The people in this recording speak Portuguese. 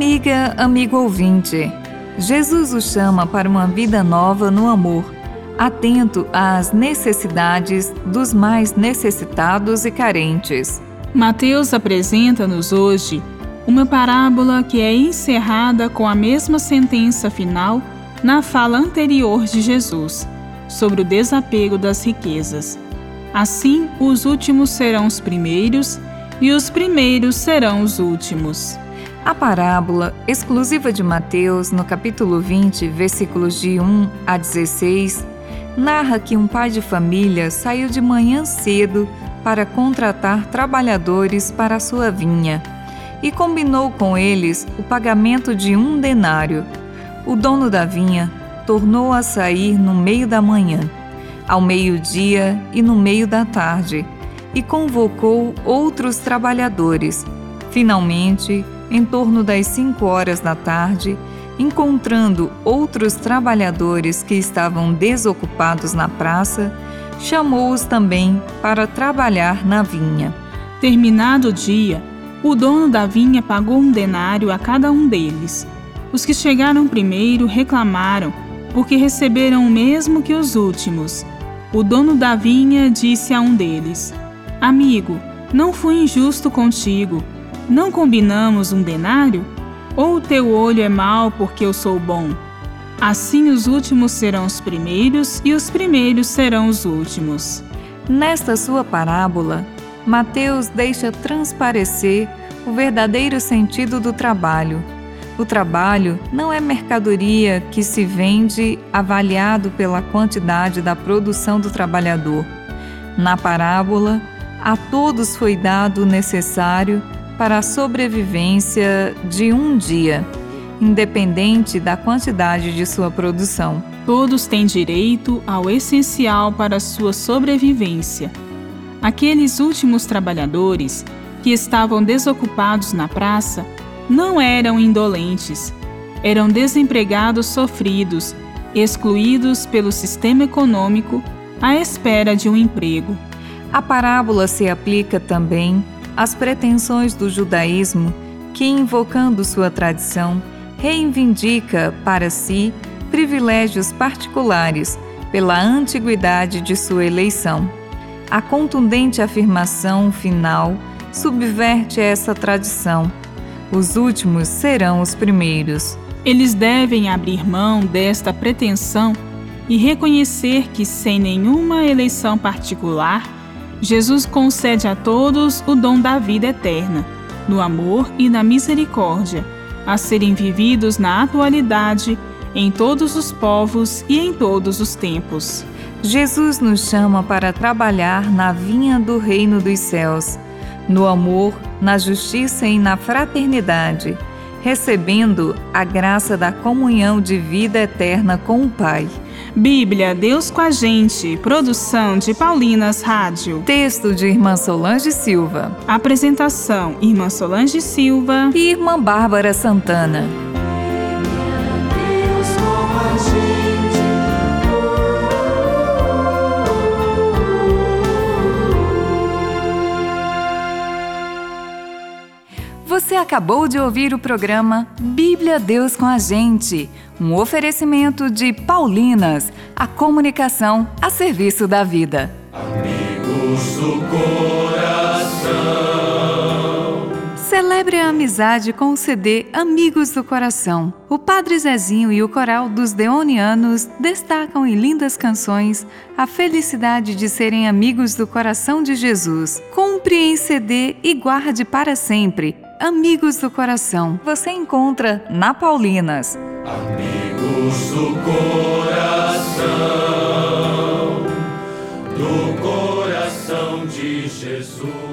Amiga, amigo ouvinte, Jesus o chama para uma vida nova no amor, atento às necessidades dos mais necessitados e carentes. Mateus apresenta-nos hoje uma parábola que é encerrada com a mesma sentença final na fala anterior de Jesus sobre o desapego das riquezas. Assim, os últimos serão os primeiros e os primeiros serão os últimos. A parábola, exclusiva de Mateus, no capítulo 20, versículos de 1 a 16, narra que um pai de família saiu de manhã cedo para contratar trabalhadores para a sua vinha e combinou com eles o pagamento de um denário. O dono da vinha tornou a sair no meio da manhã, ao meio-dia e no meio da tarde, e convocou outros trabalhadores. Finalmente, em torno das cinco horas da tarde, encontrando outros trabalhadores que estavam desocupados na praça, chamou-os também para trabalhar na vinha. Terminado o dia, o dono da vinha pagou um denário a cada um deles. Os que chegaram primeiro reclamaram, porque receberam o mesmo que os últimos. O dono da vinha disse a um deles: Amigo, não fui injusto contigo. Não combinamos um denário? Ou o teu olho é mau porque eu sou bom? Assim os últimos serão os primeiros e os primeiros serão os últimos. Nesta sua parábola, Mateus deixa transparecer o verdadeiro sentido do trabalho. O trabalho não é mercadoria que se vende avaliado pela quantidade da produção do trabalhador. Na parábola, a todos foi dado o necessário para a sobrevivência de um dia, independente da quantidade de sua produção. Todos têm direito ao essencial para a sua sobrevivência. Aqueles últimos trabalhadores que estavam desocupados na praça não eram indolentes, eram desempregados sofridos, excluídos pelo sistema econômico à espera de um emprego. A parábola se aplica também às pretensões do judaísmo, que, invocando sua tradição, reivindica para si privilégios particulares pela antiguidade de sua eleição. A contundente afirmação final subverte essa tradição. Os últimos serão os primeiros. Eles devem abrir mão desta pretensão e reconhecer que, sem nenhuma eleição particular, Jesus concede a todos o dom da vida eterna, no amor e na misericórdia, a serem vividos na atualidade, em todos os povos e em todos os tempos. Jesus nos chama para trabalhar na vinha do reino dos céus, no amor, na justiça e na fraternidade, recebendo a graça da comunhão de vida eterna com o Pai. Bíblia, Deus com a gente. Produção de Paulinas Rádio. Texto de Irmã Solange Silva. Apresentação: Irmã Solange Silva e Irmã Bárbara Santana. Acabou de ouvir o programa Bíblia Deus com a Gente, um oferecimento de Paulinas, a comunicação a serviço da vida. Amigos do coração. Celebre a amizade com o CD Amigos do Coração. O Padre Zezinho e o coral dos Deonianos destacam em lindas canções a felicidade de serem amigos do coração de Jesus. Compre em CD e guarde para sempre Amigos do Coração. Você encontra na Paulinas. Amigos do Coração, do coração de Jesus.